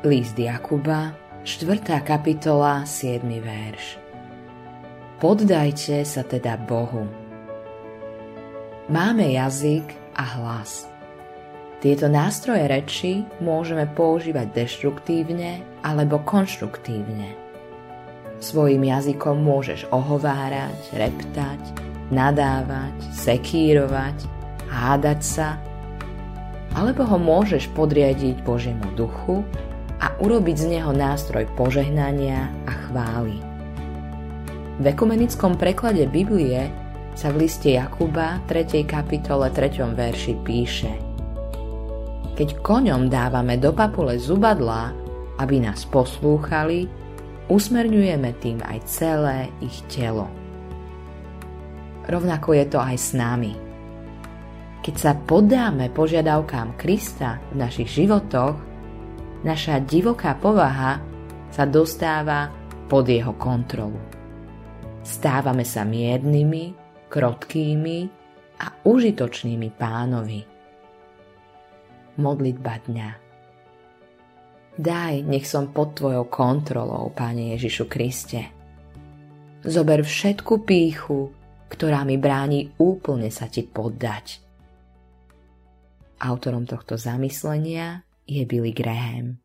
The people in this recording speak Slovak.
List Jakuba, 4. kapitola, 7. verš. Poddajte sa teda Bohu. Máme jazyk a hlas. Tieto nástroje reči môžeme používať deštruktívne alebo konštruktívne. Svojim jazykom môžeš ohovárať, reptať, nadávať, sekírovať, hádať sa, alebo ho môžeš podriadiť Božiemu duchu a urobiť z neho nástroj požehnania a chvály. V ekumenickom preklade Biblie sa v liste Jakuba 3. kapitole 3. verši píše Keď koňom dávame do papule zubadlá, aby nás poslúchali, usmerňujeme tým aj celé ich telo. Rovnako je to aj s nami. Keď sa poddáme požiadavkám Krista v našich životoch, naša divoká povaha sa dostáva pod jeho kontrolu. Stávame sa miernymi, krotkými a užitočnými pánovi. Modlitba dňa Daj, nech som pod Tvojou kontrolou, Pane Ježišu Kriste. Zober všetku píchu, ktorá mi bráni úplne sa Ti poddať. Autorom tohto zamyslenia je Billy Graham.